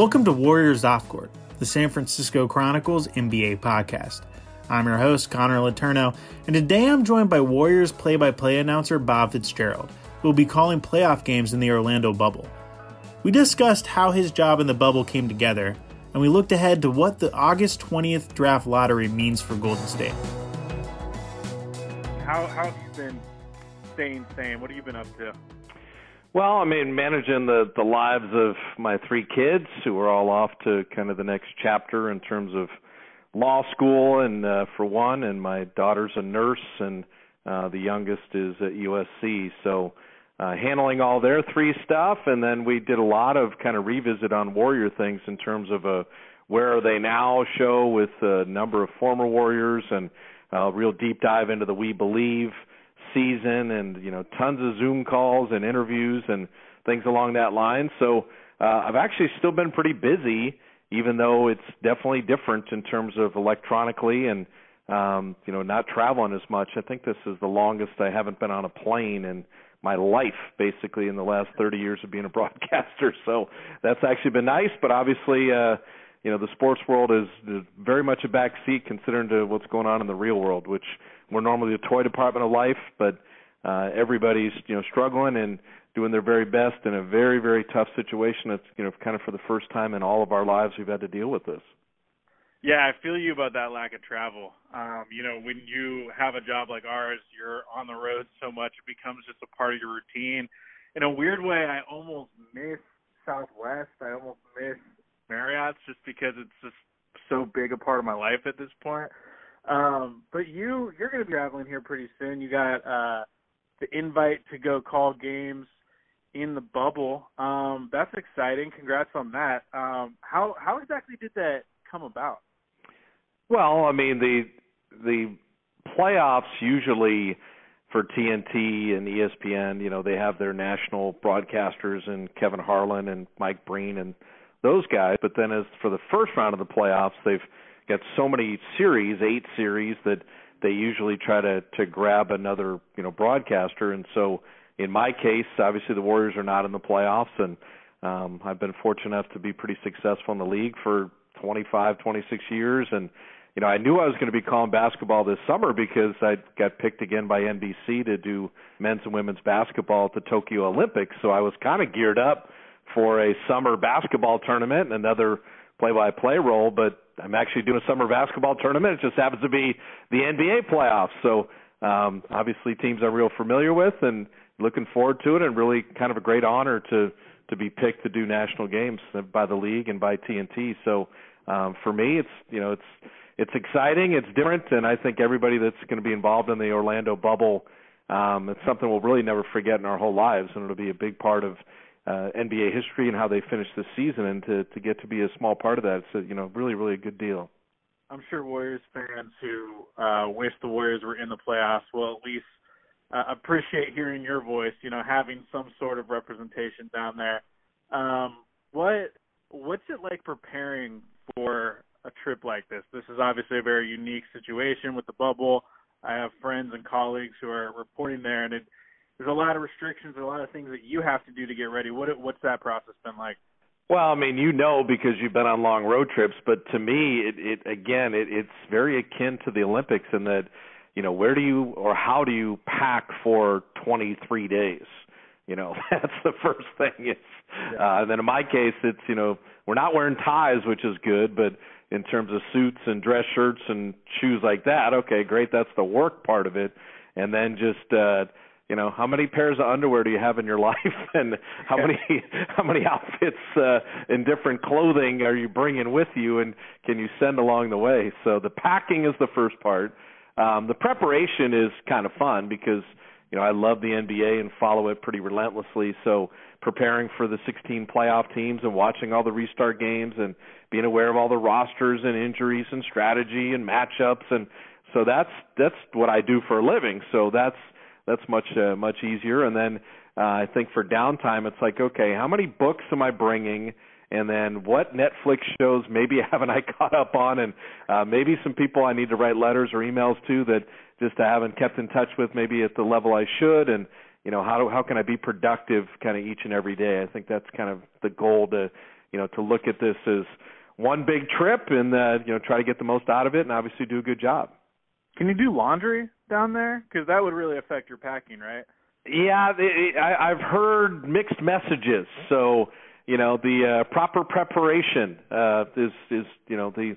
Welcome to Warriors Off Court, the San Francisco Chronicles NBA podcast. I'm your host, Connor Letourneau, and today I'm joined by Warriors play by play announcer Bob Fitzgerald, who will be calling playoff games in the Orlando bubble. We discussed how his job in the bubble came together, and we looked ahead to what the August 20th draft lottery means for Golden State. How how have you been staying sane? What have you been up to? Well, I mean, managing the the lives of my three kids who are all off to kind of the next chapter in terms of law school, and uh, for one, and my daughter's a nurse, and uh, the youngest is at USC. So, uh, handling all their three stuff, and then we did a lot of kind of revisit on Warrior things in terms of a where are they now show with a number of former Warriors, and a real deep dive into the We Believe season and you know tons of zoom calls and interviews and things along that line. So uh i've actually still been pretty busy even though it's definitely different in terms of electronically and um you know not traveling as much. I think this is the longest i haven't been on a plane in my life basically in the last 30 years of being a broadcaster. So that's actually been nice but obviously uh you know the sports world is, very much a back seat considering to what's going on in the real world which we're normally the toy department of life but uh everybody's you know struggling and doing their very best in a very very tough situation it's you know kind of for the first time in all of our lives we've had to deal with this Yeah, I feel you about that lack of travel. Um, you know, when you have a job like ours, you're on the road so much it becomes just a part of your routine. In a weird way, I almost miss Southwest. I almost miss Marriott's just because it's just so big a part of my life at this point. Um, but you you're going to be traveling here pretty soon. You got uh the invite to go call games in the bubble. Um, that's exciting. Congrats on that. Um, how how exactly did that come about? Well, I mean the the playoffs usually for TNT and ESPN, you know, they have their national broadcasters and Kevin Harlan and Mike Breen and those guys. But then as for the first round of the playoffs, they've got so many series, eight series that they usually try to to grab another, you know, broadcaster and so in my case, obviously the Warriors are not in the playoffs and um I've been fortunate enough to be pretty successful in the league for 25, 26 years and you know, I knew I was going to be calling basketball this summer because I got picked again by NBC to do men's and women's basketball at the Tokyo Olympics. So I was kind of geared up for a summer basketball tournament and another play-by-play role, but I'm actually doing a summer basketball tournament. It just happens to be the NBA playoffs. So um obviously teams I'm real familiar with and looking forward to it and really kind of a great honor to to be picked to do national games by the league and by TNT. So um for me it's you know it's it's exciting, it's different, and I think everybody that's going to be involved in the Orlando bubble, um, it's something we'll really never forget in our whole lives, and it'll be a big part of uh, NBA history and how they finish this season. And to to get to be a small part of that, it's a, you know really really a good deal. I'm sure Warriors fans who uh, wish the Warriors were in the playoffs will at least uh, appreciate hearing your voice. You know, having some sort of representation down there. Um, what what's it like preparing for a trip like this? This is obviously a very unique situation with the bubble. I have friends and colleagues who are reporting there, and it, there's a lot of restrictions, a lot of things that you have to do to get ready. What what's that process been like? Well, I mean, you know because you've been on long road trips, but to me, it, it again, it, it's very akin to the Olympics in that, you know, where do you or how do you pack for 23 days? You know, that's the first thing. It's, uh, and then in my case, it's you know, we're not wearing ties, which is good, but in terms of suits and dress shirts and shoes like that, okay, great, that's the work part of it, and then just. uh you know how many pairs of underwear do you have in your life and how many how many outfits uh in different clothing are you bringing with you and can you send along the way so the packing is the first part um, the preparation is kind of fun because you know I love the NBA and follow it pretty relentlessly. So preparing for the 16 playoff teams and watching all the restart games and being aware of all the rosters and injuries and strategy and matchups and so that's that's what I do for a living. So that's that's much uh, much easier. And then uh, I think for downtime, it's like okay, how many books am I bringing? and then what Netflix shows maybe haven't I caught up on, and uh, maybe some people I need to write letters or emails to that just I haven't kept in touch with maybe at the level I should, and you know how do how can I be productive kind of each and every day? I think that's kind of the goal to you know to look at this as one big trip and uh, you know try to get the most out of it and obviously do a good job. Can you do laundry down there? Because that would really affect your packing, right? Yeah, they, I, I've heard mixed messages. So you know the uh, proper preparation uh, is is you know the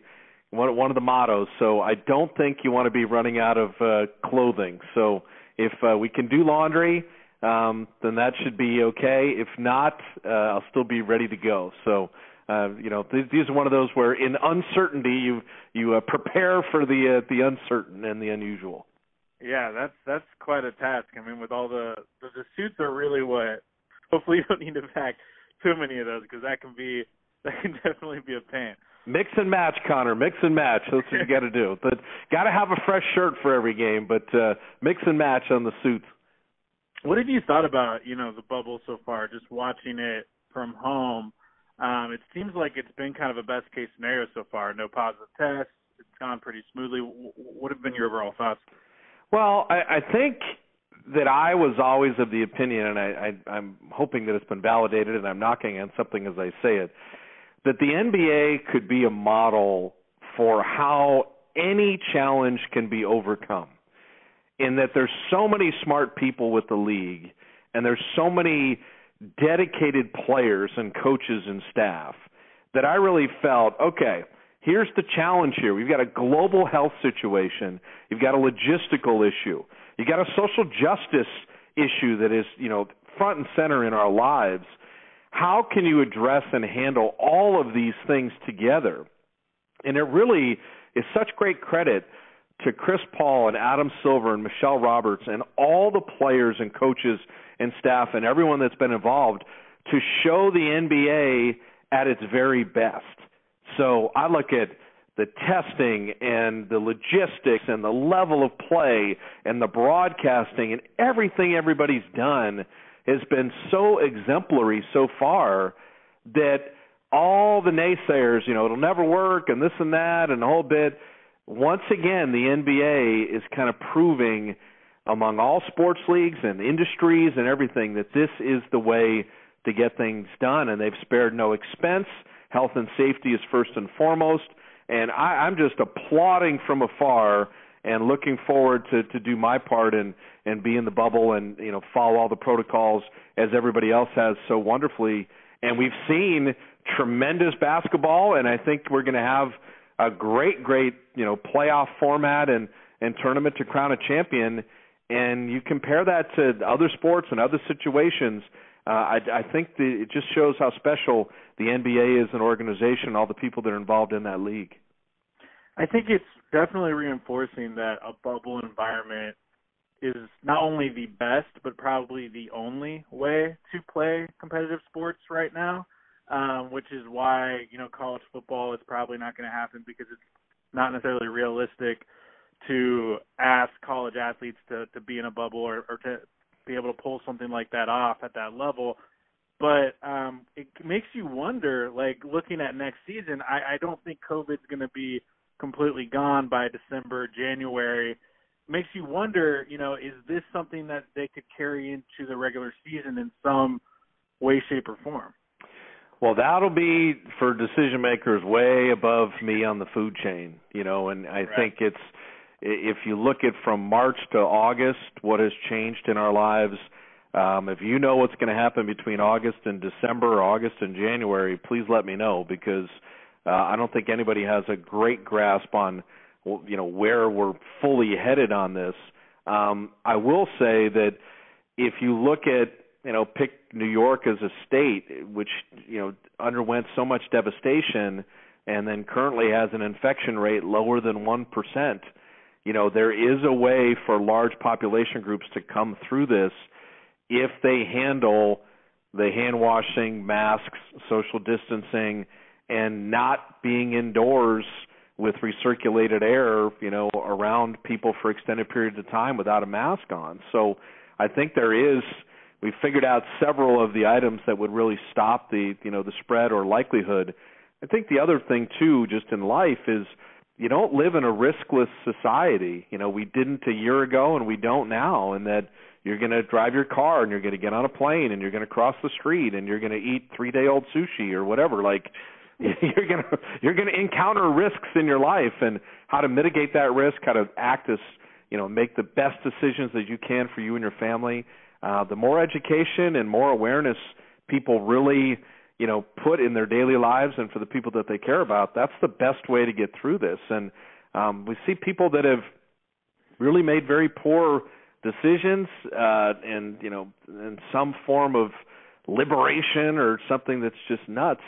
one one of the mottos. So I don't think you want to be running out of uh, clothing. So if uh, we can do laundry, um, then that should be okay. If not, uh, I'll still be ready to go. So uh, you know th- these are one of those where in uncertainty you you uh, prepare for the uh, the uncertain and the unusual. Yeah, that's that's quite a task. I mean, with all the the, the suits are really what. Hopefully, you don't need to pack too many of those because that can be that can definitely be a pain. Mix and match, Connor. Mix and match. That's what you got to do. But got to have a fresh shirt for every game. But uh, mix and match on the suits. What have you thought about you know the bubble so far? Just watching it from home, um, it seems like it's been kind of a best case scenario so far. No positive tests. It's gone pretty smoothly. What have been your overall thoughts? Well, I, I think that I was always of the opinion, and I, I, I'm hoping that it's been validated, and I'm knocking on something as I say it, that the NBA could be a model for how any challenge can be overcome. In that there's so many smart people with the league, and there's so many dedicated players and coaches and staff that I really felt okay. Here's the challenge here. We've got a global health situation. You've got a logistical issue. you've got a social justice issue that is, you know, front and center in our lives. How can you address and handle all of these things together? And it really is such great credit to Chris Paul and Adam Silver and Michelle Roberts and all the players and coaches and staff and everyone that's been involved to show the NBA at its very best. So I look at the testing and the logistics and the level of play and the broadcasting and everything everybody's done has been so exemplary so far that all the naysayers, you know, it'll never work and this and that and the whole bit. Once again, the NBA is kind of proving among all sports leagues and industries and everything that this is the way to get things done and they've spared no expense. Health and safety is first and foremost and I, I'm just applauding from afar and looking forward to to do my part and and be in the bubble and you know follow all the protocols as everybody else has so wonderfully. And we've seen tremendous basketball, and I think we're going to have a great, great you know playoff format and and tournament to crown a champion. And you compare that to other sports and other situations. Uh, I, I think the, it just shows how special the NBA is an organization, all the people that are involved in that league. I think it's definitely reinforcing that a bubble environment is not only the best, but probably the only way to play competitive sports right now. Um, which is why you know college football is probably not going to happen because it's not necessarily realistic to ask college athletes to to be in a bubble or, or to be able to pull something like that off at that level. But um, it makes you wonder, like looking at next season. I, I don't think COVID's going to be completely gone by December, January, makes you wonder, you know, is this something that they could carry into the regular season in some way, shape, or form? Well, that'll be for decision makers way above me on the food chain, you know, and I right. think it's if you look at from March to August, what has changed in our lives. Um, if you know what's going to happen between August and December, or August and January, please let me know because uh, I don't think anybody has a great grasp on you know where we're fully headed on this. Um, I will say that if you look at you know pick New York as a state which you know underwent so much devastation and then currently has an infection rate lower than one percent. you know, there is a way for large population groups to come through this if they handle the hand washing, masks, social distancing, and not being indoors with recirculated air, you know, around people for extended periods of time without a mask on. So I think there is we figured out several of the items that would really stop the, you know, the spread or likelihood. I think the other thing too just in life is you don't live in a riskless society. You know, we didn't a year ago and we don't now and that you're going to drive your car and you're going to get on a plane and you're going to cross the street and you're going to eat 3-day-old sushi or whatever like you're going to you're going to encounter risks in your life and how to mitigate that risk, how to act as, you know, make the best decisions that you can for you and your family. Uh the more education and more awareness people really you know put in their daily lives and for the people that they care about that's the best way to get through this. And um we see people that have really made very poor decisions uh and you know in some form of liberation or something that's just nuts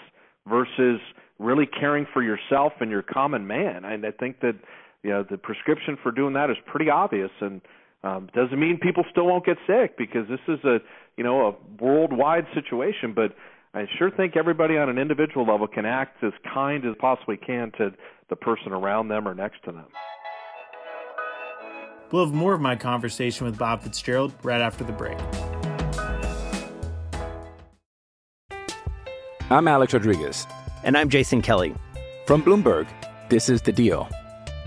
versus really caring for yourself and your common man. And i think that you know the prescription for doing that is pretty obvious. And um doesn't mean people still won't get sick because this is a you know a worldwide situation but I sure think everybody on an individual level can act as kind as possibly can to the person around them or next to them. We'll have more of my conversation with Bob Fitzgerald right after the break. I'm Alex Rodriguez. And I'm Jason Kelly. From Bloomberg, this is The Deal.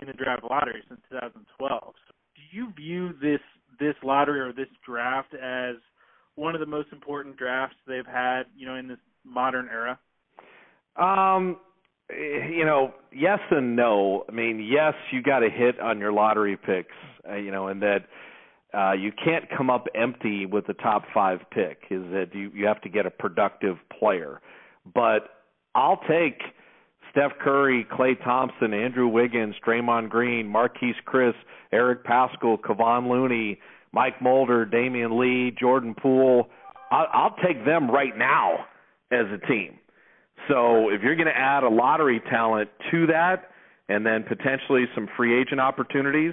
in the draft lottery since 2012. So do you view this this lottery or this draft as one of the most important drafts they've had, you know, in this modern era? Um, you know, yes and no. I mean, yes, you got to hit on your lottery picks, uh, you know, and that uh you can't come up empty with the top 5 pick is that you you have to get a productive player. But I'll take Steph Curry, Klay Thompson, Andrew Wiggins, Draymond Green, Marquese Chriss, Eric Paschall, Kevon Looney, Mychal Mulder, Damion Lee, Jordan Poole. I'll, I'll take them right now as a team. So if you're going to add a lottery talent to that, and then potentially some free agent opportunities,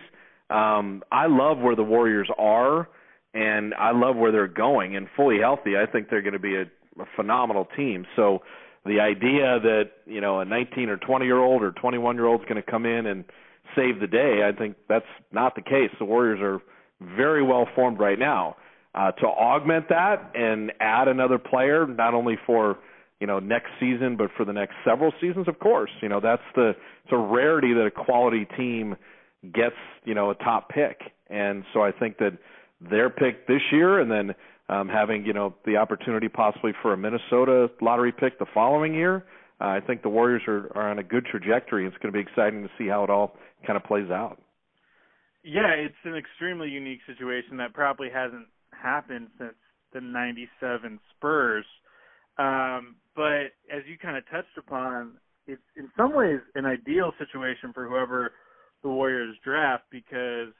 um, I love where the Warriors are, and I love where they're going. And fully healthy, I think they're going to be a, a phenomenal team. So the idea that you know a 19 or 20 year old or 21 year old is going to come in and save the day, I think that's not the case. The Warriors are very well formed right now. Uh, to augment that and add another player, not only for you know next season but for the next several seasons, of course. You know that's the it's a rarity that a quality team gets you know a top pick, and so I think that their pick this year and then um, having you know the opportunity possibly for a Minnesota lottery pick the following year. Uh, I think the Warriors are, are on a good trajectory. It's going to be exciting to see how it all kind of plays out. Yeah, it's an extremely unique situation that probably hasn't happened since the 97 Spurs. Um, but as you kind of touched upon, it's in some ways an ideal situation for whoever the Warriors draft because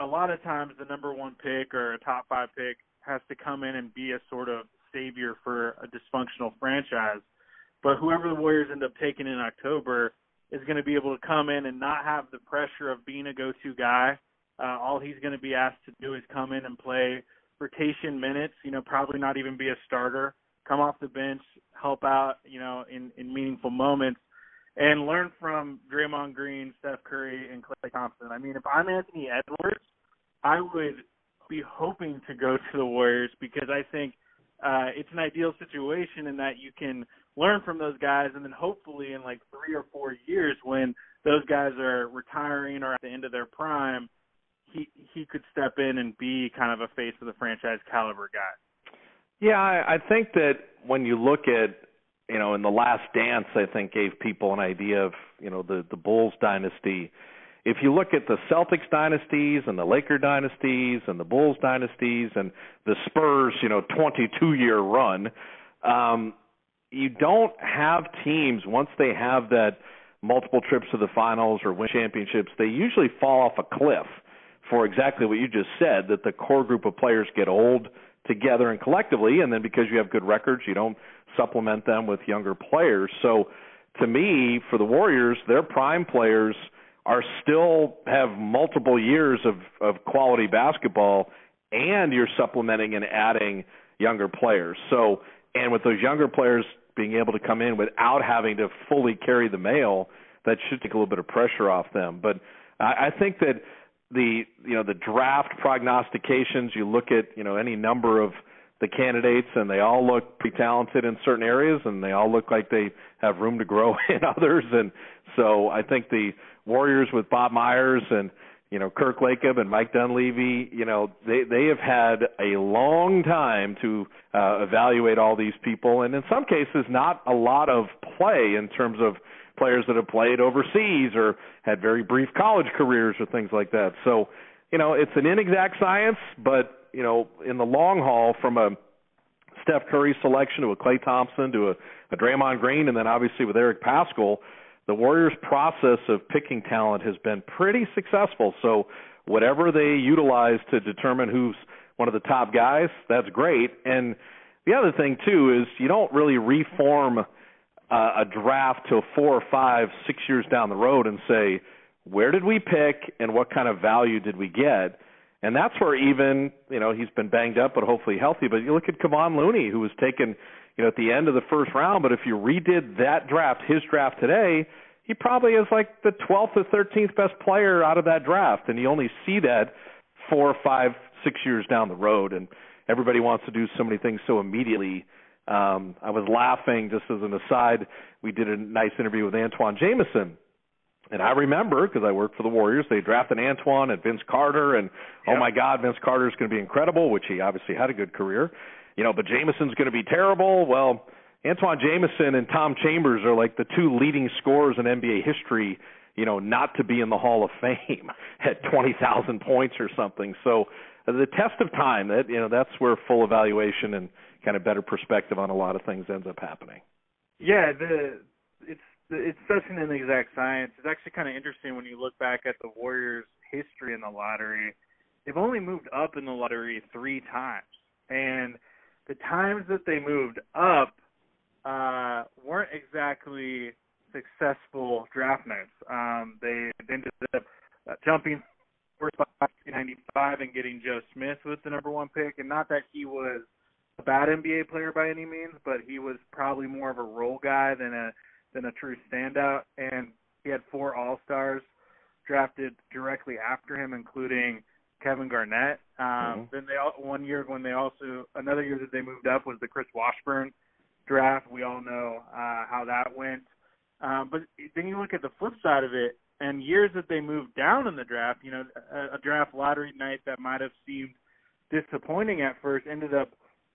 a lot of times the number one pick or a top five pick has to come in and be a sort of savior for a dysfunctional franchise. But whoever the Warriors end up taking in October is going to be able to come in and not have the pressure of being a go-to guy. Uh, all he's going to be asked to do is come in and play rotation minutes. You know, probably not even be a starter. Come off the bench, help out. You know, in in meaningful moments, and learn from Draymond Green, Steph Curry, and Klay Thompson. I mean, if I'm Anthony Edwards, I would be hoping to go to the Warriors because I think uh, it's an ideal situation in that you can learn from those guys, and then hopefully in like three or four years, when those guys are retiring or at the end of their prime, he he could step in and be kind of a face of the franchise caliber guy. Yeah, I, I think that when you look at you know in the last dance, I think gave people an idea of you know the the Bulls dynasty. If you look at the Celtics dynasties and the Laker dynasties and the Bulls dynasties and the Spurs, you know, 22 year run, um, you don't have teams once they have that multiple trips to the finals or win championships, they usually fall off a cliff for exactly what you just said that the core group of players get old together and collectively and then because you have good records you don't supplement them with younger players. So to me for the warriors their prime players are still have multiple years of of quality basketball and you're supplementing and adding younger players. So and with those younger players being able to come in without having to fully carry the mail that should take a little bit of pressure off them. But I, I think that the you know the draft prognostications you look at you know any number of the candidates and they all look pretty talented in certain areas and they all look like they have room to grow in others. And so I think the Warriors with Bob Myers and you know Kirk Lacob and Mike Dunleavy you know they they have had a long time to uh evaluate all these people and in some cases not a lot of play in terms of players that have played overseas or had very brief college careers or things like that. So, you know, it's an inexact science, but you know, in the long haul, from a Steph Curry selection to a Klay Thompson to a, a Draymond Green, and then obviously with Eric Paschall, the Warriors' process of picking talent has been pretty successful. So, whatever they utilize to determine who's one of the top guys, that's great. And the other thing too is you don't really reform uh, a draft to four or five, six years down the road and say, where did we pick and what kind of value did we get? And that's where even, you know, he's been banged up but hopefully healthy. But you look at Kevon Looney, who was taken, you know, at the end of the first round. But if you redid that draft, his draft today, he probably is like the 12th or 13th best player out of that draft. And you only see that four, five, six years down the road. And everybody wants to do so many things so immediately um, I was laughing just as an aside. We did a nice interview with Antawn Jamison. And I remember because I worked for the Warriors, they drafted Antawn and Vince Carter, and oh my God, Vince Carter is going to be incredible, which he obviously had a good career, you know. But Jamison's going to be terrible. Well, Antawn Jamison and Tom Chambers are like the two leading scorers in NBA history, you know, not to be in the Hall of Fame at twenty thousand points or something. So uh, the test of time, that you know, that's where full evaluation and kind of better perspective on a lot of things ends up happening. Yeah, the it's it's such an inexact science. It's actually kind of interesting when you look back at the Warriors' history in the lottery. They've only moved up in the lottery three times, and the times that they moved up uh, weren't exactly successful draft nights. Um, they ended up uh, jumping first by 1995 and getting Joe Smith with the number one pick, and not that he was a bad NBA player by any means, but he was probably more of a role guy than a than a true standout. And he had four All Stars drafted directly after him, including Kevin Garnett. Um, mm-hmm. Then they all, one year when they also another year that they moved up was the Chris Washburn draft. We all know uh, how that went. Um, but then you look at the flip side of it, and years that they moved down in the draft, you know, a, a draft lottery night that might have seemed disappointing at first ended up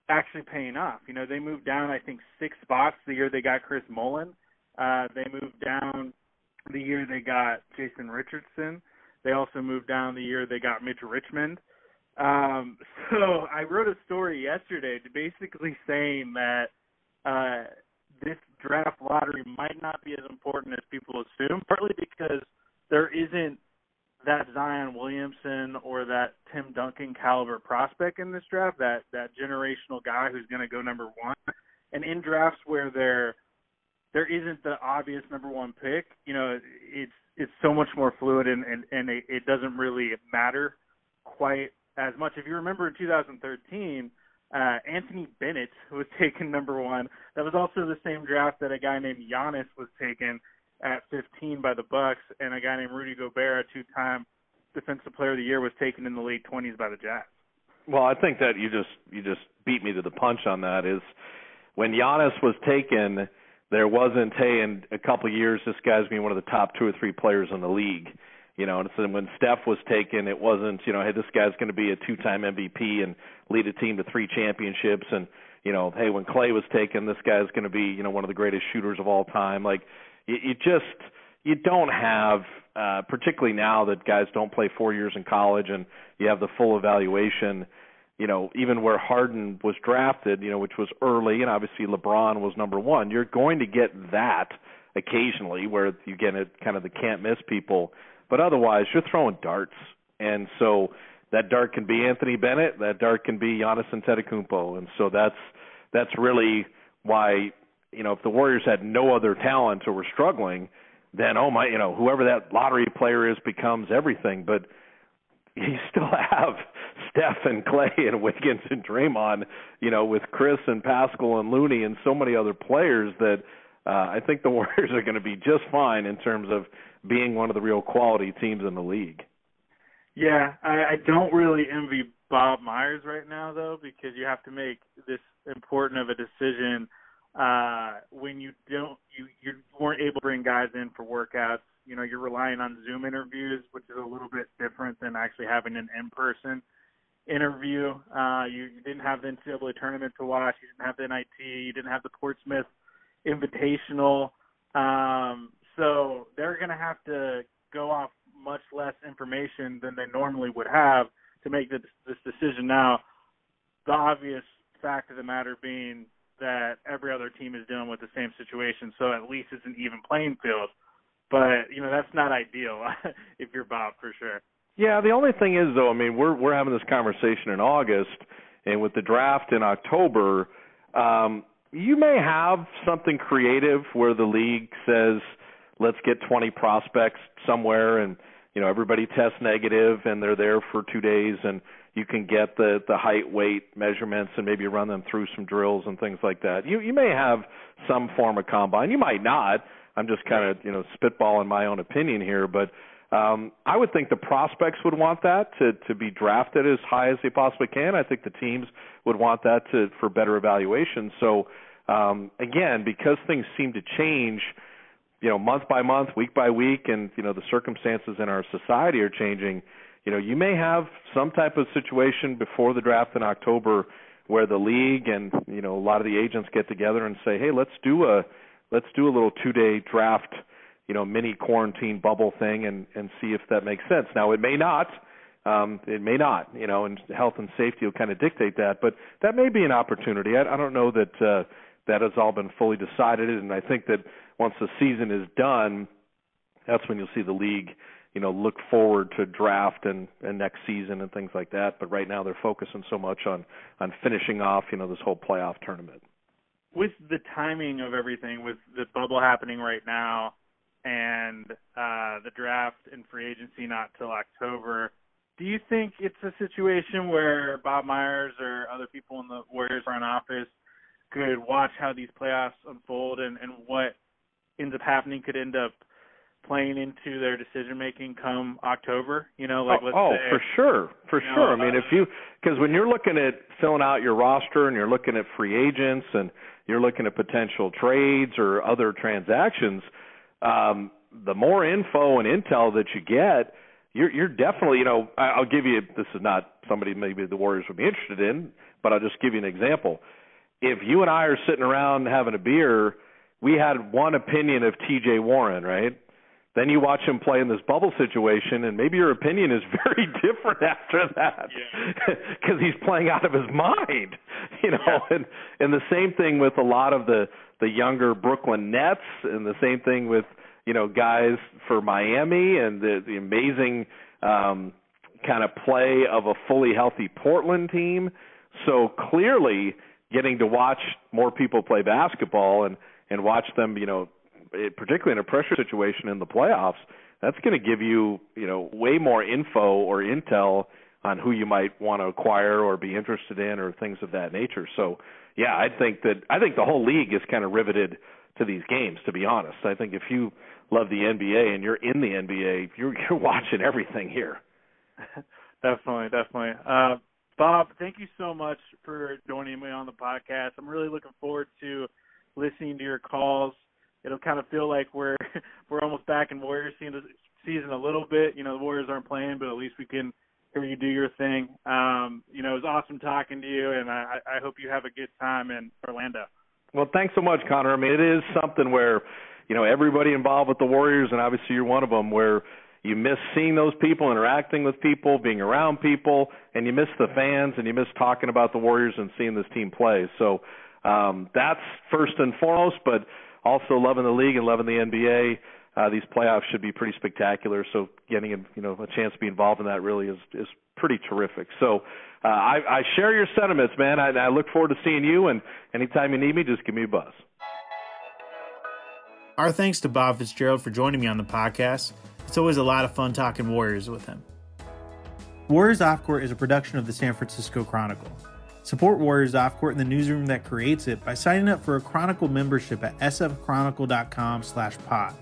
actually paying off. You know, they moved down I think six spots the year they got Chris Mullin. Uh they moved down the year they got Jason Richardson. They also moved down the year they got Mitch Richmond. Um so I wrote a story yesterday basically saying that uh this draft lottery might not be as important as people assume, partly because there isn't that Zion Williamson or that Tim Duncan caliber prospect in this draft, that that generational guy who's going to go number one. And in drafts where there there isn't the obvious number one pick, you know, it's it's so much more fluid and and, and it, it doesn't really matter quite as much. If you remember in 2013, uh, Anthony Bennett was taken number one. That was also the same draft that a guy named Giannis was taken at 15 by the Bucks, and a guy named Rudy Gobert, a two-time Defensive Player of the Year, was taken in the late 20s by the Jazz. Well, I think that you just you just beat me to the punch on that. Is when Giannis was taken, there wasn't hey in a couple of years this guy's being one of the top two or three players in the league. You know, and so when Steph was taken, it wasn't you know hey this guy's going to be a two-time MVP and lead a team to three championships and you know hey when Klay was taken, this guy's going to be you know one of the greatest shooters of all time. Like you, you just you don't have uh, particularly now that guys don't play four years in college and you have the full evaluation. You know, even where Harden was drafted, you know, which was early, and obviously LeBron was number one. You're going to get that occasionally, where you get it kind of the can't miss people, but otherwise you're throwing darts, and so that dart can be Anthony Bennett, that dart can be Giannis Antetokounmpo, and so that's that's really why you know if the Warriors had no other talent or were struggling, then oh my, you know whoever that lottery player is becomes everything. But you still have Steph and Klay and Wiggins and Draymond, you know, with Chriss and Paschall and Looney and so many other players that uh, I think the Warriors are going to be just fine in terms of being one of the real quality teams in the league. Yeah, I, I don't really envy Bob Myers right now though, because you have to make this important of a decision uh when you don't you you weren't able to bring guys in for workouts you know you're relying on zoom interviews which is a little bit different than actually having an in person interview. Uh you, you didn't have the ncaa tournament to watch. You didn't have the nit you didn't have the portsmouth invitational. Um so they're going to have to go off much less information than they normally would have to make this, this decision. Now the obvious fact of the matter being that every other team is dealing with the same situation, so at least it's an even playing field. But you know that's not ideal if you're Bob for sure. Yeah, the only thing is though, I mean, we're we're having this conversation in August, and with the draft in October, um, you may have something creative where the league says, let's get 20 prospects somewhere, and you know everybody tests negative, and they're there for two days, and you can get the the height weight measurements and maybe run them through some drills and things like that. You you may have some form of combine. You might not. I'm just kind of you know spitballing my own opinion here, but um, I would think the prospects would want that to to be drafted as high as they possibly can. I think the teams would want that to for better evaluation. So um, again, because things seem to change, you know, month by month, week by week, and you know the circumstances in our society are changing you know, you may have some type of situation before the draft in October where the league and you know a lot of the agents get together and say, hey, let's do a let's do a little two day draft, you know, mini quarantine bubble thing and and see if that makes sense. Now it may not. Um, it may not, you know, and health and safety will kind of dictate that, but that may be an opportunity. I, I don't know that uh, that has all been fully decided, and I think that once the season is done, that's when you'll see the league you know look forward to draft and and next season and things like that but right now they're focusing so much on on finishing off you know this whole playoff tournament with the timing of everything with the bubble happening right now and uh the draft and free agency not till October do you think it's a situation where Bob Myers or other people in the Warriors front office could watch how these playoffs unfold and and what ends up happening could end up playing into their decision making come October? You know, like oh, let's say. oh say, for sure, for sure. know, I mean, uh, if you because when you're looking at filling out your roster and you're looking at free agents and you're looking at potential trades or other transactions, um, the more info and intel that you get, you're you're definitely you know I- I'll give you this is not somebody maybe the Warriors would be interested in, but I'll just give you an example. If you and I are sitting around having a beer, we had one opinion of T.J. Warren, right? Then you watch him play in this bubble situation, and maybe your opinion is very different after that because he's playing out of his mind, you know. Yeah. And and the same thing with a lot of the the younger Brooklyn Nets, and the same thing with you know guys for Miami and the the amazing um, kind of play of a fully healthy Portland team. So clearly, getting to watch more people play basketball and and watch them, you know, it, particularly in a pressure situation in the playoffs, that's going to give you, you know, way more info or intel on who you might want to acquire or be interested in or things of that nature. So, yeah, I think that I think the whole league is kind of riveted to these games. To be honest, I think if you love the NBA and you're in the NBA, you're you're watching everything here. definitely, definitely. Uh, Bob, thank you so much for joining me on the podcast. I'm really looking forward to listening to your calls. It'll kind of feel like we're we're almost back in Warriors season a little bit. You know, the Warriors aren't playing, but at least we can hear you do your thing. Um, you know, it was awesome talking to you, and I, I hope you have a good time in Orlando. Well, thanks so much, Connor. I mean, it is something where, you know, everybody involved with the Warriors, and obviously you're one of them, where you miss seeing those people, interacting with people, being around people, and you miss the fans and you miss talking about the Warriors and seeing this team play. So um, that's first and foremost, but also loving the league and loving the NBA. Uh, these playoffs should be pretty spectacular. So getting you know a chance to be involved in that really is is pretty terrific. So uh, I, I share your sentiments, man. I, I look forward to seeing you. And anytime you need me, just give me a buzz. Our thanks to Bob Fitzgerald for joining me on the podcast. It's always a lot of fun talking Warriors with him. Warriors Off Court is a production of the San Francisco Chronicle. Support Warriors Off Court in the newsroom that creates it by signing up for a Chronicle membership at sfchronicle.com slash pod.